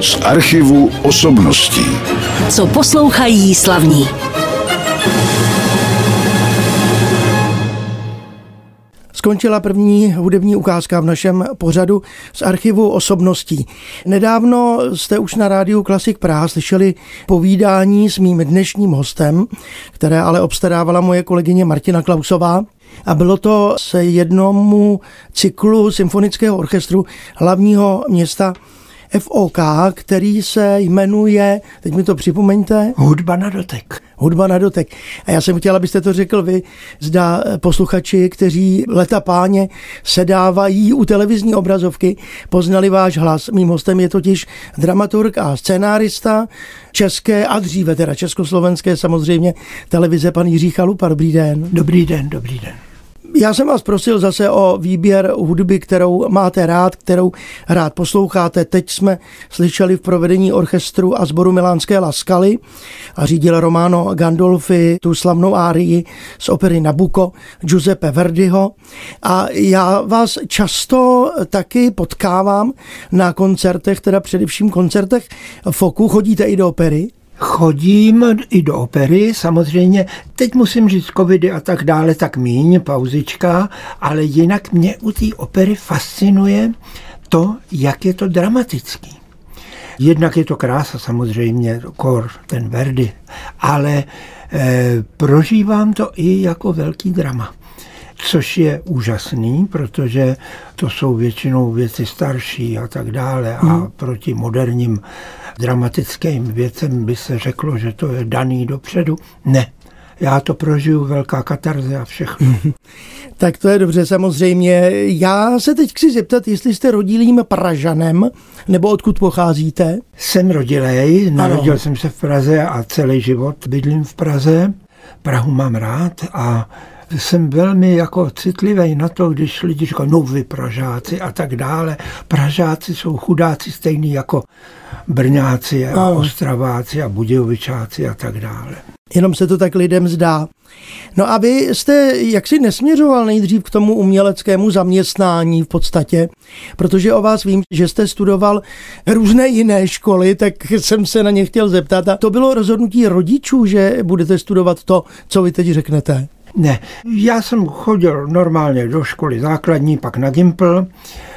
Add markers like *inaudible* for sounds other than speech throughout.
Z archivu osobností. Co poslouchají slavní. Skončila první hudební ukázka v našem pořadu z archivu osobností. Nedávno jste už na rádiu Klasik Praha slyšeli povídání s mým dnešním hostem, které ale obstarávala moje kolegyně Martina Klausová. A bylo to se jednomu cyklu symfonického orchestru hlavního města FOK, který se jmenuje, teď mi to připomeňte. Hudba na dotek. Hudba na dotek. A já jsem chtěla, abyste to řekl vy, zda posluchači, kteří leta páně sedávají u televizní obrazovky, poznali váš hlas. Mým hostem je totiž dramaturg a scénárista české a dříve teda československé samozřejmě televize pan Jiří Chalupa. Dobrý den. Dobrý den, dobrý den. Já jsem vás prosil zase o výběr hudby, kterou máte rád, kterou rád posloucháte. Teď jsme slyšeli v provedení orchestru a sboru Milánské Laskaly a řídil Romano Gandolfi tu slavnou árii z opery Nabucco Giuseppe Verdiho. A já vás často taky potkávám na koncertech, teda především koncertech Foku. Chodíte i do opery? Chodím i do opery, samozřejmě. Teď musím říct covidy a tak dále, tak míň, pauzička, ale jinak mě u té opery fascinuje to, jak je to dramatický. Jednak je to krása samozřejmě, kor, ten Verdi, ale e, prožívám to i jako velký drama což je úžasný, protože to jsou většinou věci starší a tak dále a hmm. proti moderním dramatickým věcem by se řeklo, že to je daný dopředu. Ne, já to prožiju, velká katarze a všechno. *laughs* tak to je dobře, samozřejmě. Já se teď chci zeptat, jestli jste rodilým Pražanem, nebo odkud pocházíte? Jsem rodilej, narodil ano. jsem se v Praze a celý život bydlím v Praze. Prahu mám rád a jsem velmi jako citlivý na to, když lidi říkají, no vy Pražáci a tak dále. Pražáci jsou chudáci stejný jako Brňáci a no. Ostraváci a Budějovičáci a tak dále. Jenom se to tak lidem zdá. No a vy jste jaksi nesměřoval nejdřív k tomu uměleckému zaměstnání v podstatě, protože o vás vím, že jste studoval různé jiné školy, tak jsem se na ně chtěl zeptat. A to bylo rozhodnutí rodičů, že budete studovat to, co vy teď řeknete? Ne, já jsem chodil normálně do školy základní, pak na Gimpl,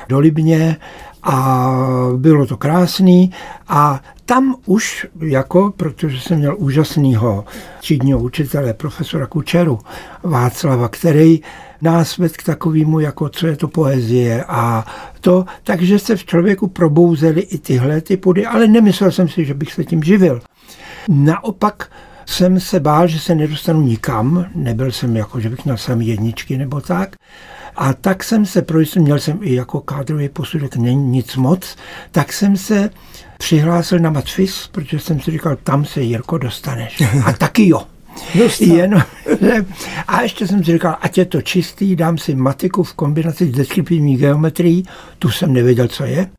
do Libně a bylo to krásný. A tam už jako, protože jsem měl úžasného třídního učitele, profesora Kučeru Václava, který nás vedl k takovému, jako co je to poezie a to, takže se v člověku probouzely i tyhle ty pudy, ale nemyslel jsem si, že bych se tím živil. Naopak jsem se bál, že se nedostanu nikam, nebyl jsem jako, že bych měl sami jedničky nebo tak. A tak jsem se, protože měl jsem i jako kádrový posudek, není nic moc, tak jsem se přihlásil na Matfis, protože jsem si říkal, tam se Jirko dostaneš. A *laughs* taky jo. Jen, a ještě jsem si říkal, ať je to čistý, dám si matiku v kombinaci s deskriptivní geometrií, tu jsem nevěděl, co je.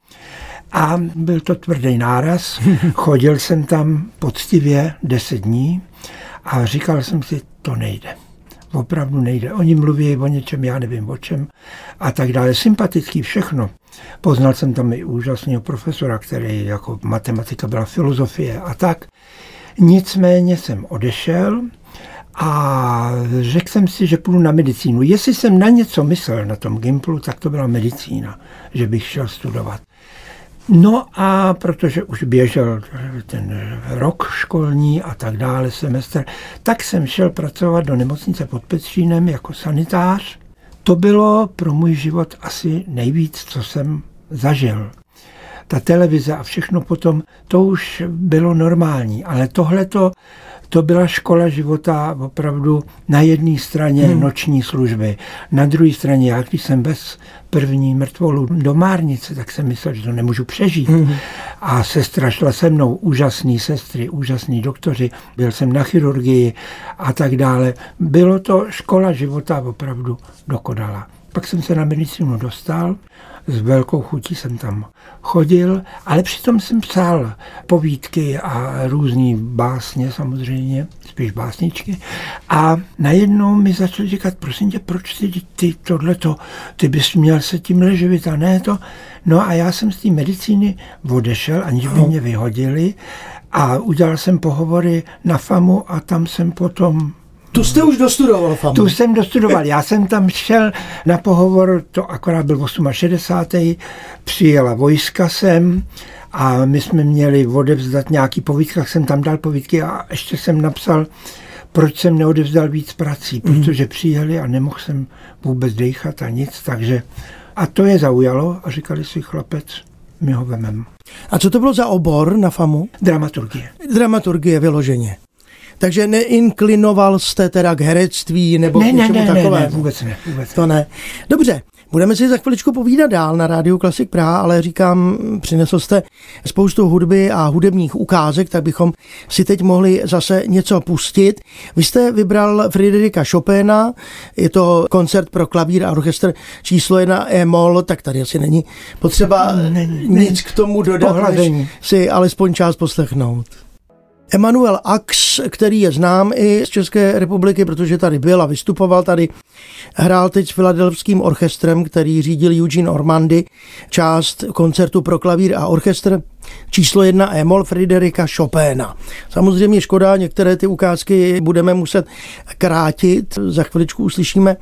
A byl to tvrdý náraz. Chodil jsem tam poctivě deset dní a říkal jsem si, to nejde. Opravdu nejde. Oni mluví o něčem, já nevím o čem a tak dále. Sympatický všechno. Poznal jsem tam i úžasného profesora, který jako matematika byla filozofie a tak. Nicméně jsem odešel a řekl jsem si, že půjdu na medicínu. Jestli jsem na něco myslel na tom Gimplu, tak to byla medicína, že bych šel studovat. No a protože už běžel ten rok školní a tak dále, semestr, tak jsem šel pracovat do nemocnice pod Petřínem jako sanitář. To bylo pro můj život asi nejvíc, co jsem zažil. Ta televize a všechno potom, to už bylo normální, ale tohle to to byla škola života opravdu na jedné straně hmm. noční služby, na druhé straně, já když jsem bez první mrtvolu do Márnice, tak jsem myslel, že to nemůžu přežít. Hmm. A sestra šla se mnou, úžasný sestry, úžasní doktoři, byl jsem na chirurgii a tak dále. Bylo to škola života opravdu dokonala. Pak jsem se na medicínu dostal, s velkou chutí jsem tam chodil, ale přitom jsem psal povídky a různé básně samozřejmě, spíš básničky. A najednou mi začali říkat, prosím tě, proč ty, ty tohleto, ty bys měl se tím živit a ne to. No a já jsem z té medicíny odešel, aniž by mě vyhodili a udělal jsem pohovory na FAMu a tam jsem potom tu jste už dostudoval FAMu? Tu jsem dostudoval. Já jsem tam šel na pohovor, to akorát byl 68. Přijela vojska sem a my jsme měli odevzdat nějaký povídky, jsem tam dal povídky a ještě jsem napsal, proč jsem neodevzdal víc prací, mm. protože přijeli a nemohl jsem vůbec dechat a nic, takže a to je zaujalo a říkali si chlapec, my ho vememe. A co to bylo za obor na FAMu? Dramaturgie. Dramaturgie vyloženě. Takže neinklinoval jste teda k herectví nebo ne, k něčemu ne, ne, takovému? Ne, vůbec ne, vůbec To ne. Dobře, budeme si za chviličku povídat dál na Rádiu Klasik Praha, ale říkám, přinesl jste spoustu hudby a hudebních ukázek, tak bychom si teď mohli zase něco pustit. Vy jste vybral Friedricha Chopina, je to koncert pro klavír a orchestr číslo jedna E-moll, tak tady asi není potřeba není, nic k tomu dodat, než si alespoň část poslechnout. Emanuel Ax, který je znám i z České republiky, protože tady byl a vystupoval tady, hrál teď s Filadelfským orchestrem, který řídil Eugene Ormandy, část koncertu pro klavír a orchestr číslo jedna Emol Friderika Chopina. Samozřejmě škoda, některé ty ukázky budeme muset krátit. Za chviličku uslyšíme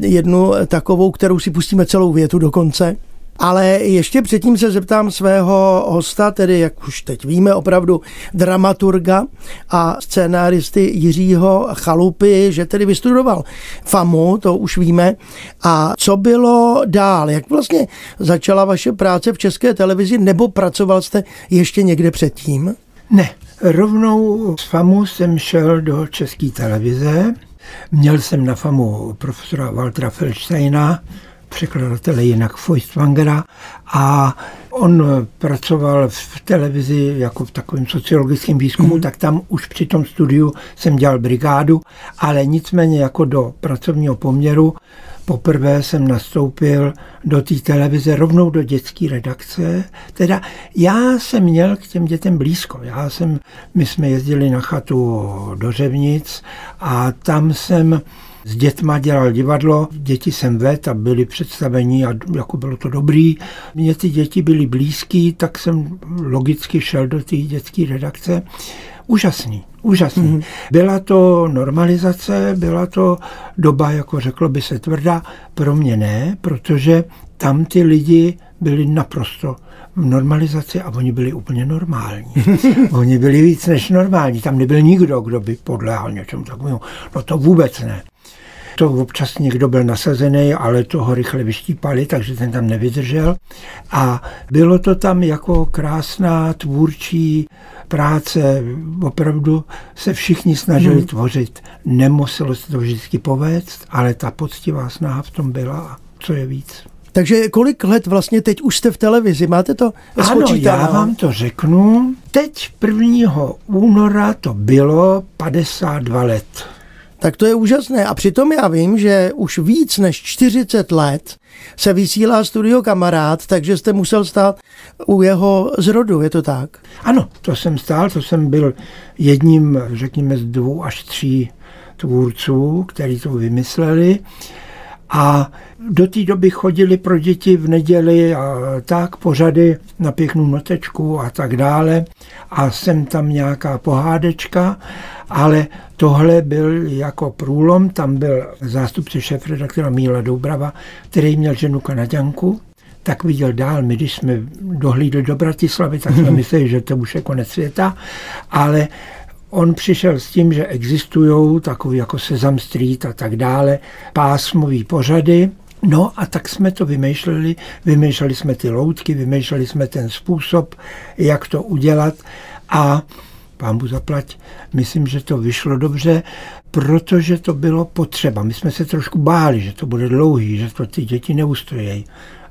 jednu takovou, kterou si pustíme celou větu do konce. Ale ještě předtím se zeptám svého hosta, tedy jak už teď víme, opravdu dramaturga a scénáristy Jiřího Chalupy, že tedy vystudoval FAMu, to už víme. A co bylo dál? Jak vlastně začala vaše práce v české televizi, nebo pracoval jste ještě někde předtím? Ne, rovnou z FAMu jsem šel do české televize. Měl jsem na FAMu profesora Waltera Feldsteina, překladatele jinak Feuchtwangera a on pracoval v televizi jako v takovém sociologickém výzkumu, mm. tak tam už při tom studiu jsem dělal brigádu, ale nicméně jako do pracovního poměru poprvé jsem nastoupil do té televize rovnou do dětské redakce. Teda já jsem měl k těm dětem blízko. Já jsem, my jsme jezdili na chatu do Řevnic a tam jsem s dětma dělal divadlo, děti jsem ved a byli představení a jako bylo to dobrý. Mně ty děti byly blízký, tak jsem logicky šel do té dětské redakce. Úžasný, úžasný. Mm-hmm. Byla to normalizace, byla to doba, jako řeklo by se tvrdá, pro mě ne, protože tam ty lidi byli naprosto v normalizaci a oni byli úplně normální. *laughs* oni byli víc než normální. Tam nebyl nikdo, kdo by podléhal něčemu takovému. No to vůbec ne to občas někdo byl nasazený, ale toho rychle vyštípali, takže ten tam nevydržel. A bylo to tam jako krásná tvůrčí práce, opravdu se všichni snažili hmm. tvořit. Nemuselo se to vždycky povést, ale ta poctivá snaha v tom byla, co je víc. Takže kolik let vlastně teď už jste v televizi? Máte to Ano, já vám to řeknu. Teď 1. února to bylo 52 let. Tak to je úžasné. A přitom já vím, že už víc než 40 let se vysílá studio kamarád, takže jste musel stát u jeho zrodu, je to tak? Ano, to jsem stál, to jsem byl jedním, řekněme, z dvou až tří tvůrců, který to vymysleli. A do té doby chodili pro děti v neděli a tak pořady na pěknou notečku a tak dále. A jsem tam nějaká pohádečka, ale tohle byl jako průlom. Tam byl zástupce šéf-redaktora Míla Doubrava, který měl ženu Kanaďanku, tak viděl dál. My, když jsme dohlídli do Bratislavy, tak jsme *laughs* mysleli, že to už je konec světa, ale On přišel s tím, že existují takový jako Sesam Street a tak dále, pásmový pořady, No a tak jsme to vymýšleli, vymýšleli jsme ty loutky, vymýšleli jsme ten způsob, jak to udělat a pán bu zaplať, myslím, že to vyšlo dobře, protože to bylo potřeba. My jsme se trošku báli, že to bude dlouhý, že to ty děti neustojí.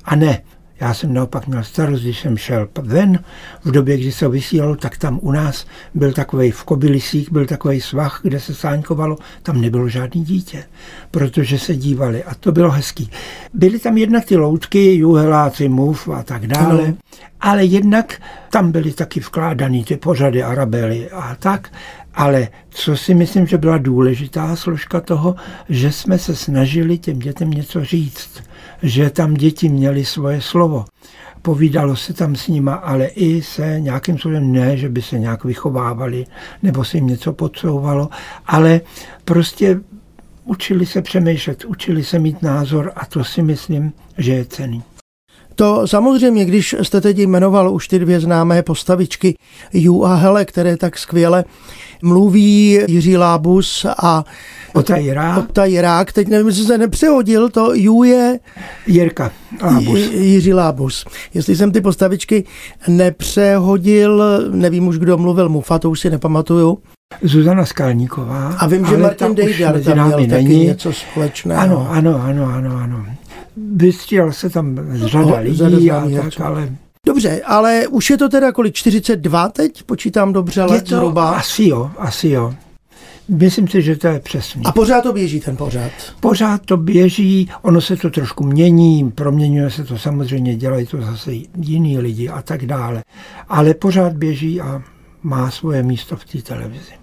A ne, Já jsem naopak měl starost, když jsem šel ven v době, kdy se vysílalo, tak tam u nás byl takový v Kobylisích, byl takový svah, kde se sáňkovalo, tam nebylo žádný dítě, protože se dívali a to bylo hezký. Byly tam jednak ty loutky, juheláci, muf a tak dále, ano. ale jednak tam byly taky vkládaný ty pořady arabely a tak. Ale co si myslím, že byla důležitá složka toho, že jsme se snažili těm dětem něco říct, že tam děti měly svoje slovo. Povídalo se tam s nima, ale i se nějakým způsobem ne, že by se nějak vychovávali nebo se jim něco podsouvalo, ale prostě učili se přemýšlet, učili se mít názor a to si myslím, že je cený. To samozřejmě, když jste teď jmenoval už ty dvě známé postavičky Ju a Hele, které tak skvěle mluví Jiří Lábus a Ota Jirák. Teď nevím, jestli se nepřehodil, to Ju je Jirka Lábus. Jiří Lábus. Jestli jsem ty postavičky nepřehodil, nevím už, kdo mluvil Mufa, to už si nepamatuju. Zuzana Skalníková. A vím, že Martin Dejdar tam měl taky není. něco společného. Ano, ano, ano, ano, ano. Vystřídal se tam řada no, lidí a tak, ale Dobře, ale už je to teda kolik? 42 teď? Počítám dobře to, zhruba? Asi jo, asi jo. Myslím si, že to je přesně. A pořád to běží ten pořád? Pořád to běží, ono se to trošku mění, proměňuje se to samozřejmě, dělají to zase jiní lidi a tak dále. Ale pořád běží a má svoje místo v té televizi.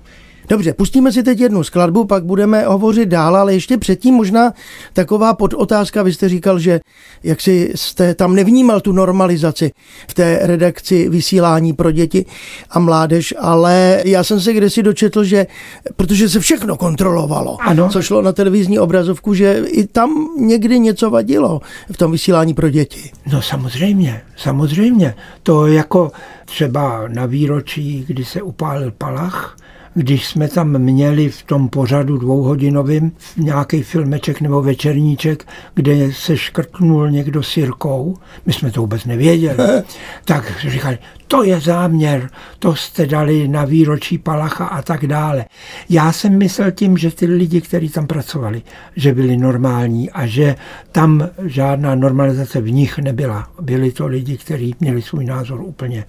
Dobře, pustíme si teď jednu skladbu, pak budeme hovořit dál, ale ještě předtím možná taková podotázka. Vy jste říkal, že jak si jste tam nevnímal tu normalizaci v té redakci vysílání pro děti a mládež, ale já jsem se kdysi dočetl, že protože se všechno kontrolovalo, ano. co šlo na televizní obrazovku, že i tam někdy něco vadilo v tom vysílání pro děti. No samozřejmě, samozřejmě. To jako třeba na výročí, kdy se upálil Palach, když jsme tam měli v tom pořadu dvouhodinovým nějaký filmeček nebo večerníček, kde se škrtnul někdo sirkou, my jsme to vůbec nevěděli, *laughs* tak říkali, to je záměr, to jste dali na výročí Palacha a tak dále. Já jsem myslel tím, že ty lidi, kteří tam pracovali, že byli normální a že tam žádná normalizace v nich nebyla. Byli to lidi, kteří měli svůj názor úplně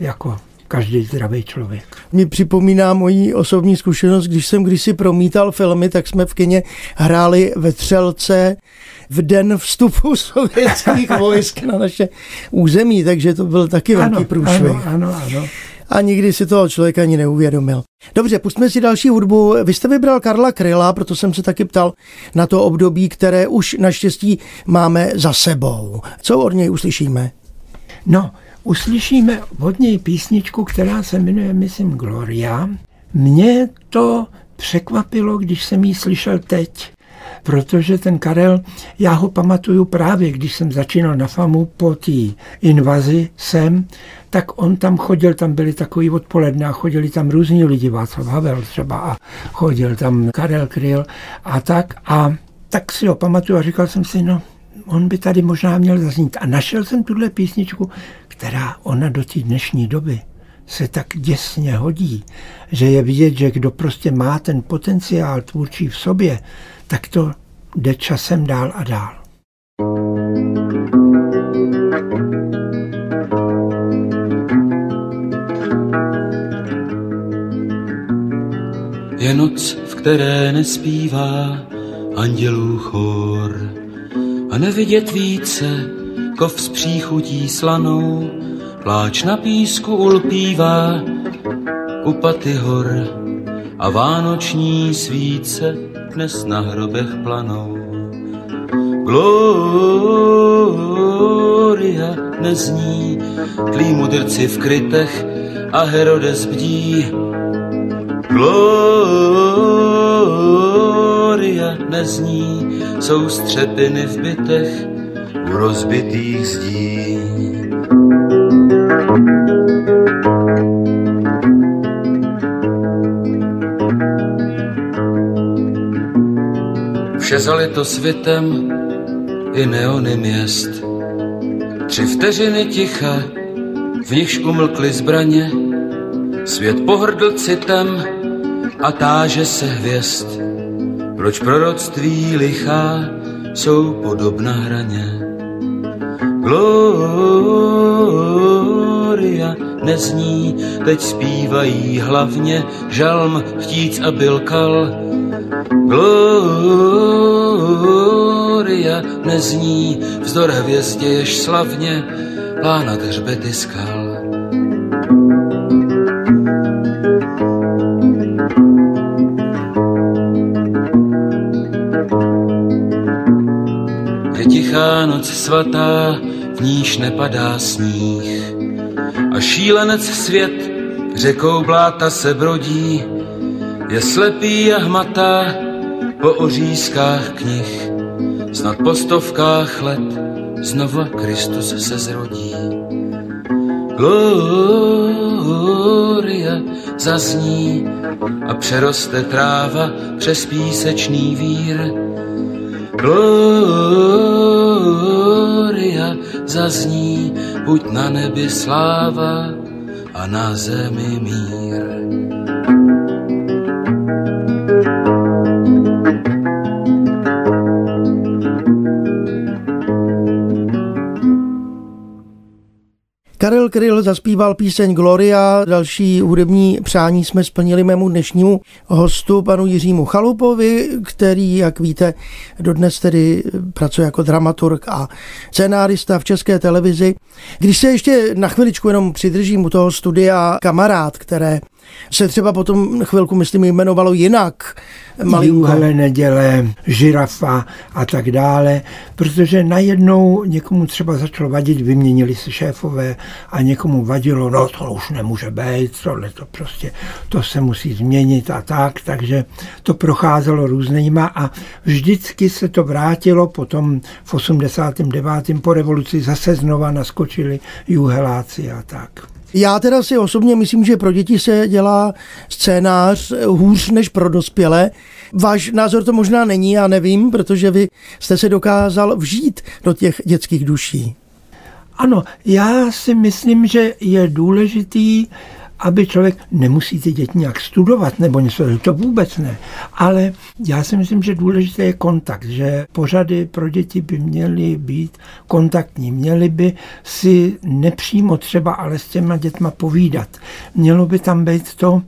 jako každý zdravý člověk. Mi připomíná moji osobní zkušenost, když jsem kdysi promítal filmy, tak jsme v kině hráli ve Třelce v den vstupu *laughs* sovětských *laughs* vojsk na naše území, takže to byl taky ano, velký průšvih. Ano, ano, ano. A nikdy si toho člověk ani neuvědomil. Dobře, pustíme si další hudbu. Vy jste vybral Karla Kryla, proto jsem se taky ptal na to období, které už naštěstí máme za sebou. Co od něj uslyšíme? No, uslyšíme od něj písničku, která se jmenuje, myslím, Gloria. Mě to překvapilo, když jsem ji slyšel teď, protože ten Karel, já ho pamatuju právě, když jsem začínal na FAMu po té invazi sem, tak on tam chodil, tam byli takový odpoledne a chodili tam různí lidi, Václav Havel třeba a chodil tam Karel Kryl a tak a tak si ho pamatuju a říkal jsem si, no, on by tady možná měl zaznít. A našel jsem tuhle písničku, která ona do té dnešní doby se tak děsně hodí, že je vidět, že kdo prostě má ten potenciál tvůrčí v sobě, tak to jde časem dál a dál. Je noc, v které nespívá andělů chor a nevidět více kov s příchutí slanou, pláč na písku ulpívá u paty hor a vánoční svíce dnes na hrobech planou. Gloria nezní, tlí mudrci v krytech a Herodes bdí. Gloria nezní, jsou střepiny v bytech u rozbitých zdí. Vše zalito světem i neony měst. Tři vteřiny ticha, v nichž umlkly zbraně, svět pohrdl citem a táže se hvězd. Proč proroctví lichá jsou podobna hraně? Gloria nezní, teď zpívají hlavně žalm chtíc a bilkal. Gloria nezní, vzdor hvězdě jež slavně pánat hřbety skal. Tichá noc svatá, v níž nepadá sníh. A šílenec svět řekou bláta se brodí, je slepý a hmatá po ořízkách knih. Snad po stovkách let znova Kristus se zrodí. Gloria zazní a přeroste tráva přes písečný vír. Gloria zazní, buď na nebi sláva a na zemi mír. Karel Kryl zaspíval píseň Gloria, další hudební přání jsme splnili mému dnešnímu hostu, panu Jiřímu Chalupovi, který, jak víte, dodnes tedy pracuje jako dramaturg a scenárista v české televizi. Když se ještě na chviličku jenom přidržím u toho studia kamarád, které se třeba potom chvilku, myslím, jmenovalo jinak. Júhele neděle, žirafa a tak dále, protože najednou někomu třeba začalo vadit, vyměnili se šéfové a někomu vadilo, no to už nemůže být, tohle to prostě, to se musí změnit a tak, takže to procházelo různýma a vždycky se to vrátilo potom v 89. po revoluci zase znova naskočili juheláci a tak. Já teda si osobně myslím, že pro děti se dělá scénář hůř než pro dospělé. Váš názor to možná není, já nevím, protože vy jste se dokázal vžít do těch dětských duší. Ano, já si myslím, že je důležitý aby člověk nemusí ty děti nějak studovat nebo něco, to vůbec ne. Ale já si myslím, že důležité je kontakt, že pořady pro děti by měly být kontaktní, měly by si nepřímo třeba ale s těma dětma povídat. Mělo by tam být to,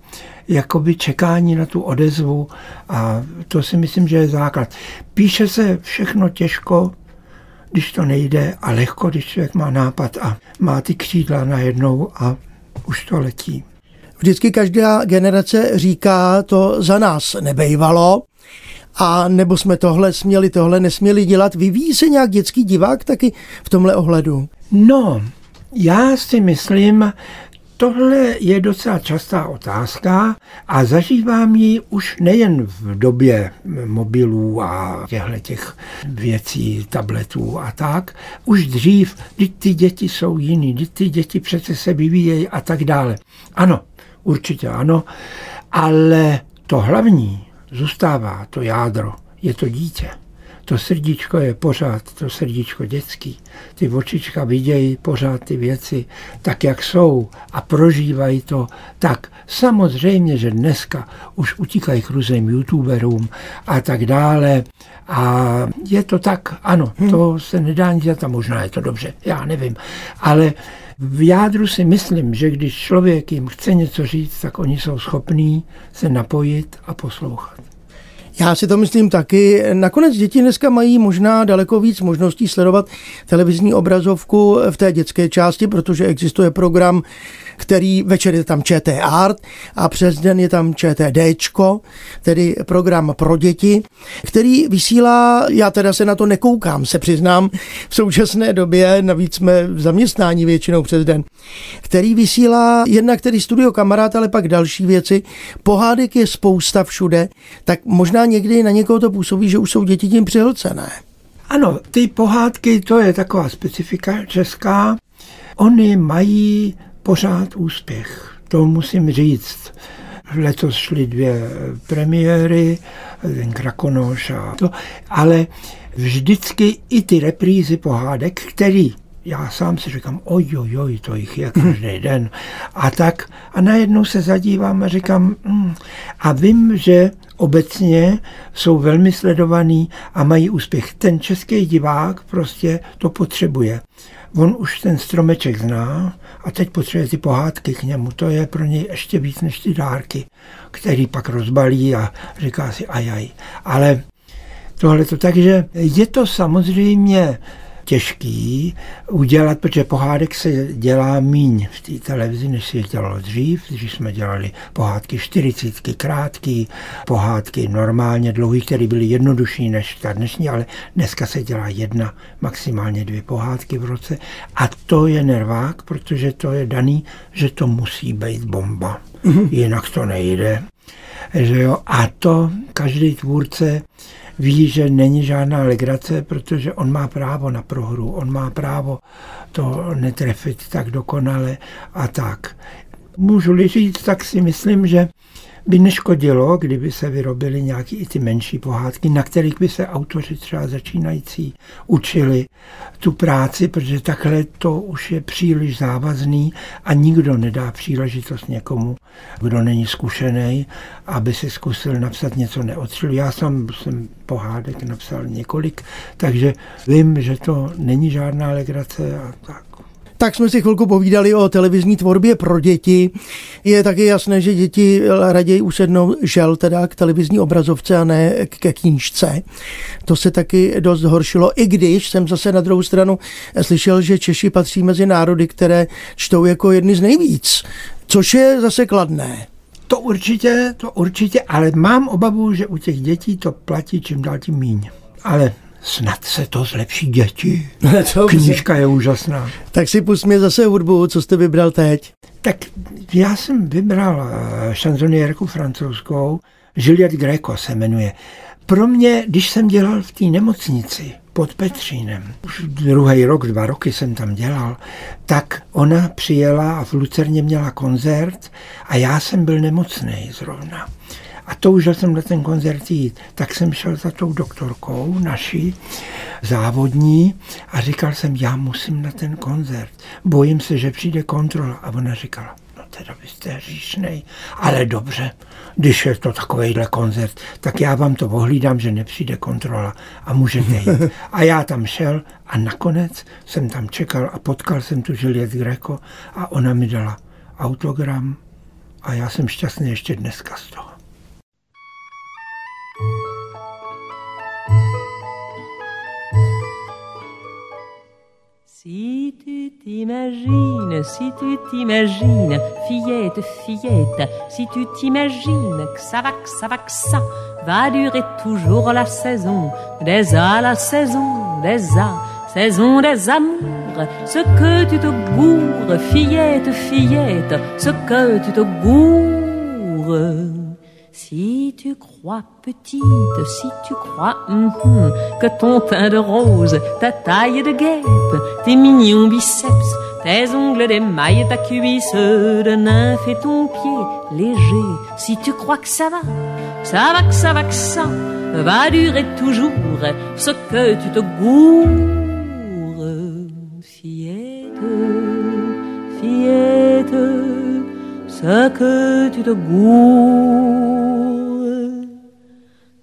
jakoby čekání na tu odezvu a to si myslím, že je základ. Píše se všechno těžko, když to nejde a lehko, když člověk má nápad a má ty křídla najednou a už to letí. Vždycky každá generace říká, to za nás nebejvalo, a nebo jsme tohle směli, tohle nesměli dělat. Vyvíjí se nějak dětský divák taky v tomhle ohledu? No, já si myslím, Tohle je docela častá otázka a zažívám ji už nejen v době mobilů a těchto těch věcí, tabletů a tak. Už dřív, kdy ty děti jsou jiný, kdy ty děti přece se vyvíjejí a tak dále. Ano, určitě ano, ale to hlavní zůstává, to jádro, je to dítě to srdíčko je pořád to srdíčko dětský. Ty očička vidějí pořád ty věci tak, jak jsou a prožívají to tak. Samozřejmě, že dneska už utíkají k různým youtuberům a tak dále. A je to tak, ano, hmm. to se nedá nic dělat a možná je to dobře, já nevím. Ale v jádru si myslím, že když člověk jim chce něco říct, tak oni jsou schopní se napojit a poslouchat. Já si to myslím taky. Nakonec děti dneska mají možná daleko víc možností sledovat televizní obrazovku v té dětské části, protože existuje program který večer je tam ČT Art a přes den je tam ČT Dčko, tedy program pro děti, který vysílá, já teda se na to nekoukám, se přiznám, v současné době, navíc jsme v zaměstnání většinou přes den, který vysílá jednak tedy studio kamarád, ale pak další věci. Pohádek je spousta všude, tak možná někdy na někoho to působí, že už jsou děti tím přihlcené. Ano, ty pohádky, to je taková specifika česká. Oni mají pořád úspěch. To musím říct. Letos šly dvě premiéry, ten Krakonoš a to, ale vždycky i ty reprízy pohádek, který já sám si říkám, oj, oj, oj, to jich je každý den. A tak, a najednou se zadívám a říkám, mm, a vím, že obecně jsou velmi sledovaný a mají úspěch. Ten český divák prostě to potřebuje. on už ten stromeček zná a teď potřebuje ty pohádky k němu. To je pro něj ještě víc než ty dárky, který pak rozbalí a říká si ajaj. Ale tohle to takže je to samozřejmě těžký udělat, protože pohádek se dělá míň v té televizi, než se dělalo dřív, když jsme dělali pohádky 40, krátký, pohádky normálně dlouhý, které byly jednodušší než ta dnešní, ale dneska se dělá jedna, maximálně dvě pohádky v roce a to je nervák, protože to je daný, že to musí být bomba. Mm-hmm. Jinak to nejde. Že jo? A to každý tvůrce ví, že není žádná legrace, protože on má právo na prohru, on má právo to netrefit tak dokonale a tak. Můžu-li říct, tak si myslím, že by neškodilo, kdyby se vyrobily nějaké i ty menší pohádky, na kterých by se autoři třeba začínající učili tu práci, protože takhle to už je příliš závazný a nikdo nedá příležitost někomu, kdo není zkušený, aby si zkusil napsat něco neotřil. Já sám jsem pohádek napsal několik, takže vím, že to není žádná legrace a tak. Tak jsme si chvilku povídali o televizní tvorbě pro děti. Je taky jasné, že děti raději usednou žel teda k televizní obrazovce a ne ke knížce. To se taky dost zhoršilo, i když jsem zase na druhou stranu slyšel, že Češi patří mezi národy, které čtou jako jedny z nejvíc, což je zase kladné. To určitě, to určitě, ale mám obavu, že u těch dětí to platí čím dál tím míň. Ale snad se to zlepší děti. Knížka je úžasná. Tak si pusmě zase hudbu, co jste vybral teď? Tak já jsem vybral eh, šanzonierku francouzskou, Juliette Greco se jmenuje. Pro mě, když jsem dělal v té nemocnici pod Petřínem, už druhý rok, dva roky jsem tam dělal, tak ona přijela a v Lucerně měla koncert a já jsem byl nemocný zrovna a toužil jsem na ten koncert jít. Tak jsem šel za tou doktorkou naší, závodní, a říkal jsem, já musím na ten koncert. Bojím se, že přijde kontrola. A ona říkala, teda vy jste hříšnej, ale dobře, když je to takovejhle koncert, tak já vám to ohlídám, že nepřijde kontrola a můžete jít. *laughs* A já tam šel a nakonec jsem tam čekal a potkal jsem tu Juliette Greco a ona mi dala autogram a já jsem šťastný ještě dneska z toho. Si tu t'imagines, si tu t'imagines, fillette, fillette, si tu t'imagines que ça va, que ça va, que ça va durer toujours la saison des A, la saison des A, saison des amours, ce que tu te gourres, fillette, fillette, ce que tu te gourres. Si tu crois petite, si tu crois que ton teint de rose, ta taille de guêpe, tes mignons biceps, tes ongles d'émail, ta cuisse de nymphe et ton pied léger, si tu crois que ça va, ça va, que ça va, que ça va durer toujours ce que tu te gourres, ce que tu te gourres.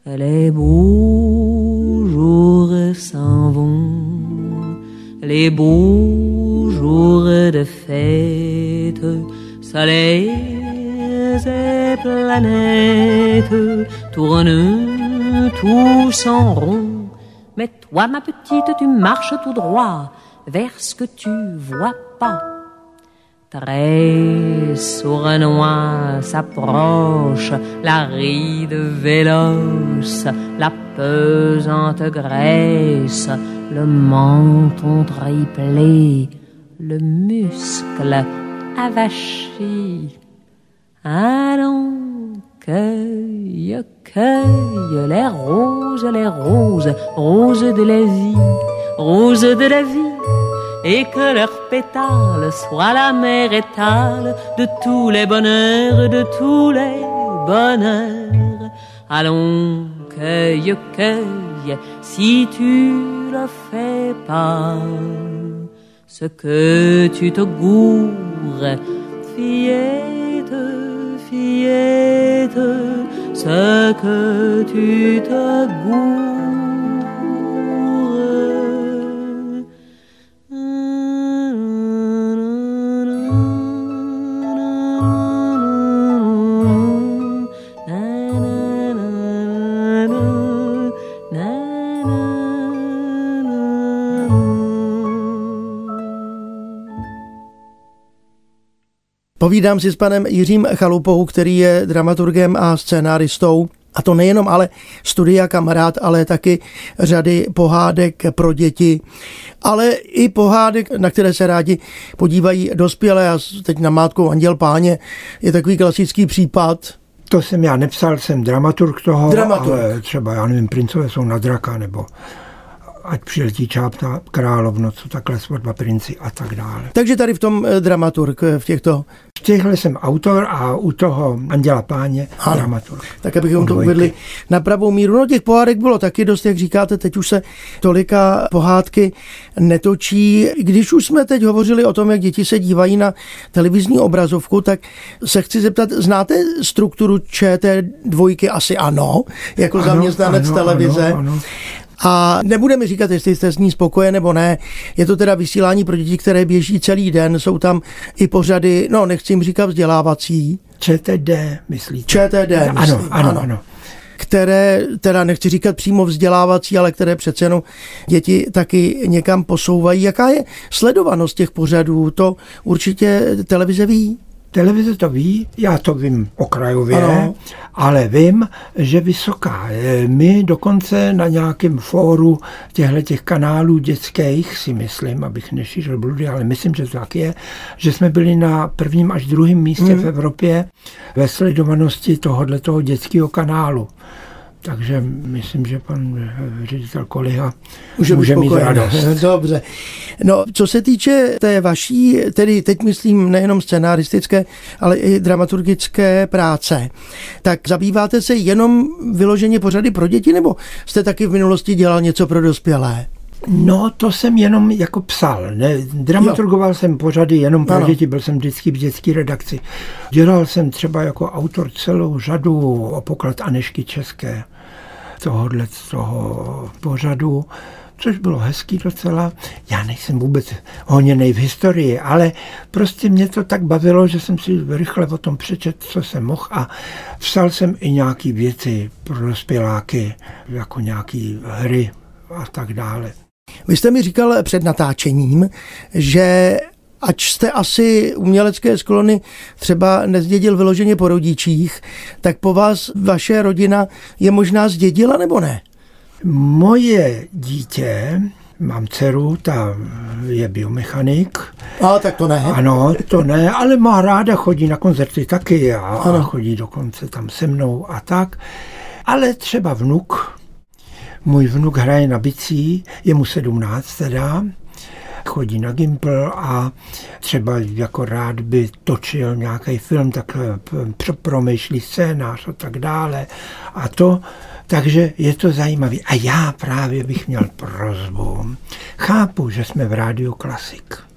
Les beaux jours s'en vont, les beaux jours de fête, soleil et planètes tournent tous en rond. Mais toi, ma petite, tu marches tout droit vers ce que tu vois pas Très sournois s'approche la ride véloce, la pesante graisse, le menton triplé, le muscle avachi. Allons, cueille, cueille les roses, les roses, roses de la vie, roses de la vie et que leurs pétales soient la mer étale de tous les bonheurs, de tous les bonheurs. Allons, cueille, cueille, si tu le fais pas, ce que tu te gourres, fillette, fillette, ce que tu te gourres. Povídám si s panem Jiřím Chalupou, který je dramaturgem a scénáristou a to nejenom ale studia kamarád, ale taky řady pohádek pro děti, ale i pohádek, na které se rádi podívají dospělé. A teď na mátkou Anděl Páně je takový klasický případ. To jsem já nepsal, jsem dramaturg toho, Dramaturg. ale třeba, já nevím, princové jsou na draka, nebo ať přiletí čápna královno, co takhle svatba princi a tak dále. Takže tady v tom eh, dramaturg eh, v těchto, V těchto jsem autor a u toho Anděla Páně Ano. dramaturg. tak abychom to uvedli na pravou míru. No těch pohádek bylo taky dost, jak říkáte, teď už se tolika pohádky netočí. Když už jsme teď hovořili o tom, jak děti se dívají na televizní obrazovku, tak se chci zeptat, znáte strukturu ČT dvojky? Asi ano, jako Ano, zaměstnanec ano, televize. Ano, ano. A nebudeme mi říkat, jestli jste s ní spokojen nebo ne. Je to teda vysílání pro děti, které běží celý den. Jsou tam i pořady, no nechci jim říkat vzdělávací, ČTD, myslíte? ČTD, Ano, myslím, ano, ano. ano. které, teda nechci říkat přímo vzdělávací, ale které přece jenom děti taky někam posouvají. Jaká je sledovanost těch pořadů? To určitě televize ví. Televize to ví, já to vím okrajově, Ano. ale vím, že vysoká. My dokonce na nějakém fóru těchto těch kanálů dětských si myslím, abych nešířil bludy, ale myslím, že to tak je, že jsme byli na prvním až druhém místě v Evropě ve sledovanosti tohoto dětského kanálu. Takže myslím, že pan eh, ředitel Koliha Může, může mít radost. *laughs* Dobře. No, co se týče té vaší, tedy teď myslím nejenom scenaristické, ale i dramaturgické práce, tak zabýváte se jenom vyloženě pořady pro děti, nebo jste taky v minulosti dělal něco pro dospělé? No, to jsem jenom jako psal. Ne, dramaturgoval jsem pořady jenom pro Ano. děti, byl jsem vždycky v dětské redakci. Dělal jsem třeba jako autor celou řadu o poklad Anešky České, tohohle z toho pořadu, což bylo hezký docela. Já nejsem vůbec honěnej v historii, ale prostě mě to tak bavilo, že jsem si rychle o tom přečet, co jsem mohl a psal jsem i nějaký věci pro dospěláky, jako nějaký hry a tak dále. Vy jste mi říkal před natáčením, že ač jste asi umělecké sklony třeba nezdědil vyloženě po rodičích, tak po vás vaše rodina je možná zdědila nebo ne? Moje dítě, mám dceru, ta je biomechanik. A tak to ne. Ano, to ne, ale má ráda, chodí na koncerty taky a, a Ano. chodí dokonce tam se mnou a tak. Ale třeba vnuk, můj vnuk hraje na bicí, je mu 17 teda, chodí na Gimpl a třeba jako rád by točil nějaký film, tak eh, promýšlí scénář a tak dále. A to, takže je to zajímavé. A já právě bych měl prozbu. Chápu, že jsme v rádiu Klasik.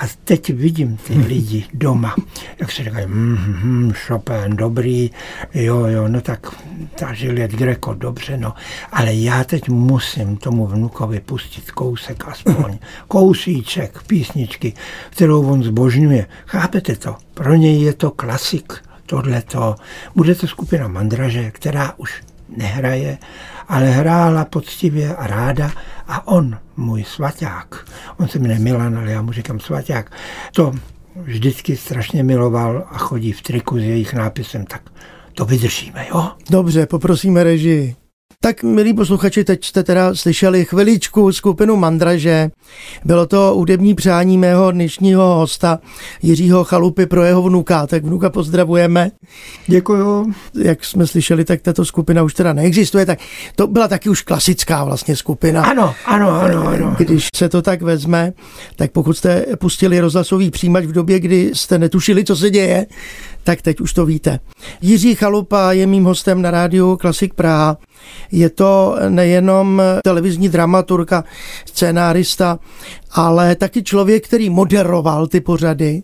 A teď vidím ty lidi doma, jak si říkají, mm, mm, Chopin, dobrý, jo, jo, no tak ta Juliet Greco, dobře, no. Ale já teď musím tomu vnukovi pustit kousek aspoň, *laughs* kousíček písničky, kterou on zbožňuje. Chápete to? Pro něj je to klasik, tohleto. Bude to skupina Mandraže, která už nehraje, ale hrála poctivě a ráda a on, můj svaťák, on se jmenuje Milan, ale já mu říkám svaťák, to vždycky strašně miloval a chodí v triku s jejich nápisem, tak to vydržíme, jo? Dobře, poprosíme režii. Tak, milí posluchači, teď jste teda slyšeli chviličku skupinu Mandraže. Bylo to hudební přání mého dnešního hosta Jiřího Chalupy pro jeho vnuka. Tak vnuka pozdravujeme. Děkuju. Jak jsme slyšeli, tak tato skupina už teda neexistuje, tak to byla taky už klasická vlastně skupina. Ano, ano, ano, ano. Když se to tak vezme, tak pokud jste pustili rozhlasový přijímač v době, kdy jste netušili, co se děje, tak teď už to víte. Jiří Chalupa je mým hostem na rádiu Klasik Praha. Je to nejenom televizní dramaturka, scénárista, ale taky člověk, který moderoval ty pořady.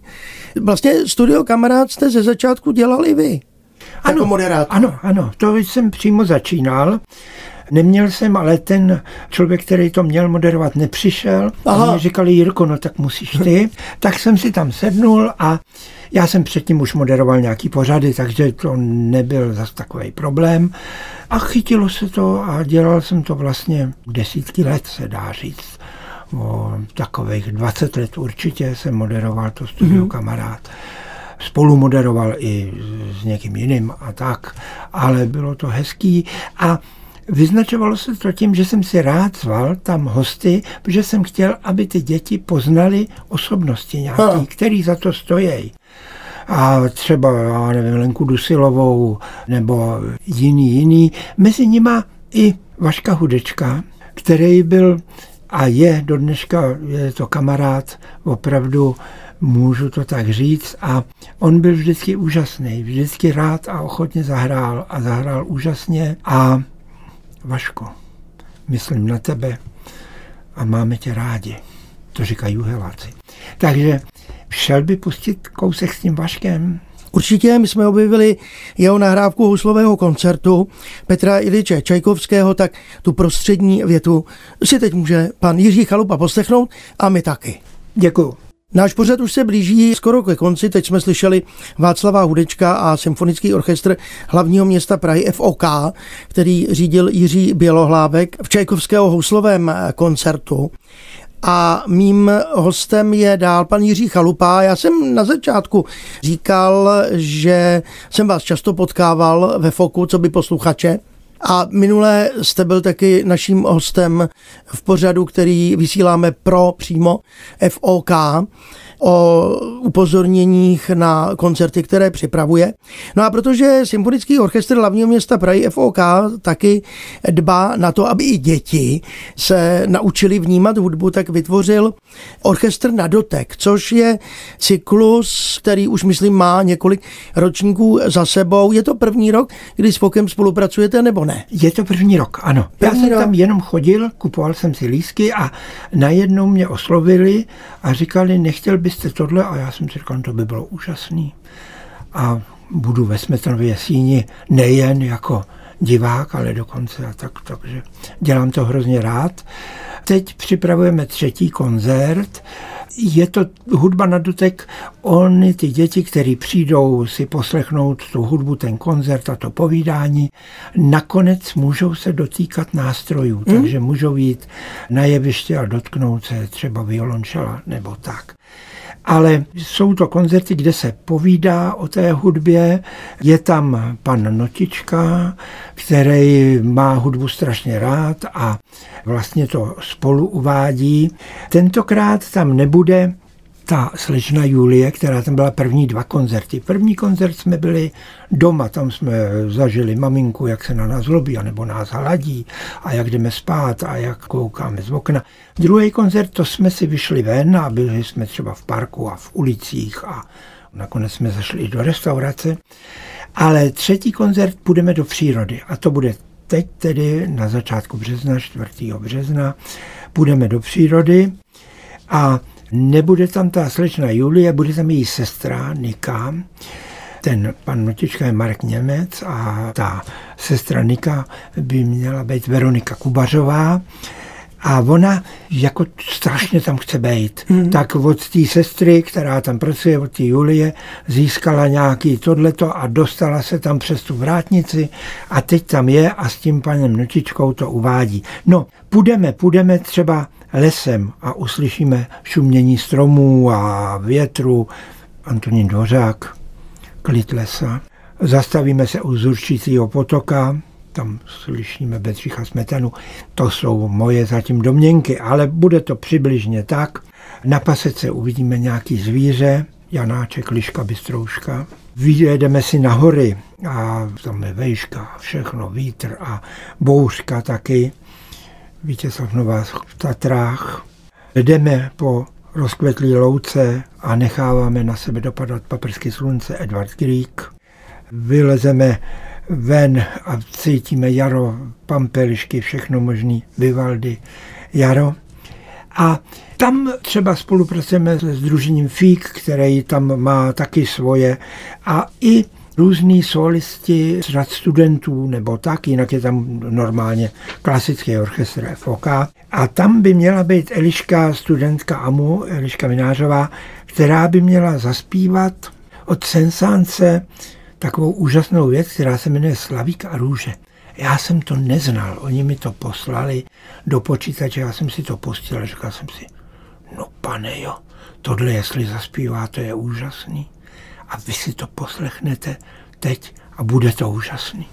Vlastně studio kamarád jste ze začátku dělali vy. Jako moderátor. Ano, ano, to jsem přímo začínal. Neměl jsem, ale ten člověk, který to měl moderovat, nepřišel. Aha. A mě říkali, Jirko, no tak musíš ty. *laughs* tak jsem si tam sednul a já jsem předtím už moderoval nějaký pořady, takže to nebyl zas takový problém. A chytilo se to a dělal jsem to vlastně desítky let, se dá říct. O takových 20 let určitě jsem moderoval to studio mm-hmm. kamarád. spolu moderoval i s někým jiným a tak, ale bylo to hezký a Vyznačovalo se to tím, že jsem si rád zval tam hosty, protože jsem chtěl, aby ty děti poznali osobnosti nějaký, ha. který za to stojí. A třeba, já nevím, Lenku Dusilovou nebo jiný, jiný. Mezi nima i Vaška Hudečka, který byl a je do dneška, je to kamarád, opravdu můžu to tak říct. A on byl vždycky úžasný, vždycky rád a ochotně zahrál a zahrál úžasně. A Vaško, myslím na tebe a máme tě rádi. To říkají juheláci. Takže šel by pustit kousek s tím Vaškem? Určitě, my jsme objevili jeho nahrávku houslového koncertu Petra Iliče Čajkovského, tak tu prostřední větu si teď může pan Jiří Chalupa poslechnout a my taky. Děkuju. Náš pořad už se blíží skoro ke konci. Teď jsme slyšeli Václava Hudečka a symfonický orchestr hlavního města Prahy FOK, který řídil Jiří Bělohlávek v Čajkovského houslovém koncertu. A mým hostem je dál pan Jiří Chalupa. Já jsem na začátku říkal, že jsem vás často potkával ve Foku, co by posluchače. A minule jste byl taky naším hostem v pořadu, který vysíláme pro přímo FOK o upozorněních na koncerty, které připravuje. No a protože Symfonický orchestr hlavního města Prahy FOK taky dbá na to, aby i děti se naučili vnímat hudbu, tak vytvořil orchestr na dotek, což je cyklus, který už myslím má několik ročníků za sebou. Je to první rok, kdy s Fokem spolupracujete nebo ne? Je to první rok, ano. První Já jsem rok. tam jenom chodil, kupoval jsem si lísky a najednou mě oslovili a říkali, nechtěl byste tohle? A já jsem si říkal, no, to by bylo úžasný. A budu ve Smetanově síni nejen jako divák, ale dokonce a tak, takže dělám to hrozně rád. Teď připravujeme třetí koncert. Je to hudba na dotek. Oni, ty děti, které přijdou si poslechnout tu hudbu, ten koncert a to povídání, nakonec můžou se dotýkat nástrojů, hmm. takže můžou jít na jeviště a dotknout se třeba violončela nebo tak ale jsou to koncerty, kde se povídá o té hudbě. Je tam pan Notička, který má hudbu strašně rád a vlastně to spolu uvádí. Tentokrát tam nebude ta slečna Julie, která tam byla první dva koncerty. První koncert jsme byli doma, tam jsme zažili maminku, jak se na nás zlobí, nebo nás hladí a jak jdeme spát a jak koukáme z okna. Druhý koncert, to jsme si vyšli ven a byli jsme třeba v parku a v ulicích a nakonec jsme zašli i do restaurace. Ale třetí koncert půjdeme do přírody a to bude teď tedy na začátku března, 4. března, půjdeme do přírody a Nebude tam ta slečna Julie, bude tam její sestra Nika, ten pan Notička je Marek Němec a ta sestra Nika by měla být Veronika Kubařová. A ona jako strašně tam chce být. Mm. Tak od té sestry, která tam pracuje, od té Julie, získala nějaký tohleto a dostala se tam přes tu vrátnici a teď tam je a s tím panem Notičkou to uvádí. No, půjdeme, půjdeme třeba lesem a uslyšíme šumění stromů a větru. Antonín Dvořák, klid lesa. Zastavíme se u Zurčícího potoka, tam slyšíme Bedřicha Smetanu. To jsou moje zatím domněnky, ale bude to přibližně tak. Na pasece uvidíme nějaký zvíře, Janáček, Liška, Bystrouška. Vyjedeme si na hory a tam je vejška, všechno, vítr a bouřka taky. Vítězslav Nová v Tatrách. Jdeme po rozkvetlý louce a necháváme na sebe dopadat paprsky slunce Edward Grieg. Vylezeme ven a cítíme jaro, pampelišky, všechno možný, Vivaldy, jaro. A tam třeba spolupracujeme s družením FIK, který tam má taky svoje a i různí solisti z řad studentů nebo tak, jinak je tam normálně klasický orchestr FOK. A tam by měla být Eliška, studentka AMU, Eliška Minářová, která by měla zaspívat od Sensánce takovou úžasnou věc, která se jmenuje Slavík a růže. Já jsem to neznal, oni mi to poslali do počítače, já jsem si to pustil a říkal jsem si, no pane jo, tohle jestli zaspívá, to je úžasný. A vy si to poslechnete teď a bude to úžasný.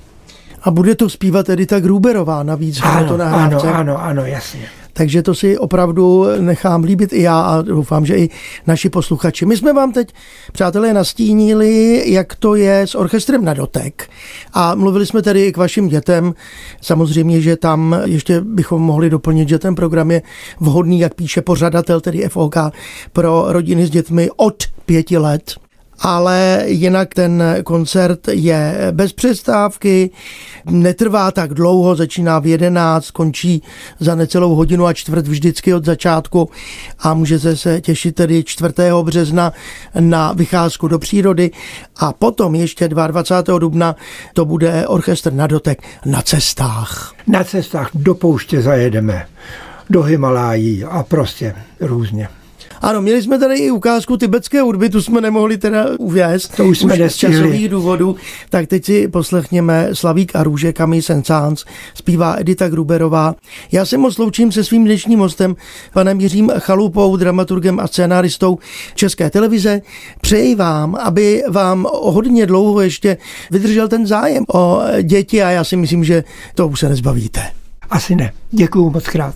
A bude to zpívat Edita Gruberová navíc. Ano, to ano, ano, ano, jasně. Takže to si opravdu nechám líbit i já a doufám, že i naši posluchači. My jsme vám teď, přátelé, nastínili, jak to je s orchestrem na dotek. A mluvili jsme tedy i k vašim dětem. Samozřejmě, že tam ještě bychom mohli doplnit, že ten program je vhodný, jak píše pořadatel, tedy FOK, pro rodiny s dětmi od pěti let ale jinak ten koncert je bez přestávky, netrvá tak dlouho, začíná v 11, končí za necelou hodinu a čtvrt vždycky od začátku a můžete se těšit tedy 4. března na vycházku do přírody a potom ještě 22. dubna to bude orchestr na dotek na cestách. Na cestách do pouště zajedeme, do Himalájí a prostě různě. Ano, měli jsme tady i ukázku tibetské hudby, tu jsme nemohli teda uvést. To už jsme už z časových důvodů. Tak teď si poslechněme Slavík a růže Camille Saint-Saëns, zpívá Edita Gruberová. Já se moc loučím se svým dnešním hostem, panem Jiřím Chalupou, dramaturgem a scénáristou České televize. Přeji vám, aby vám hodně dlouho ještě vydržel ten zájem o děti a já si myslím, že to už se nezbavíte. Asi ne. Děkuju moc krát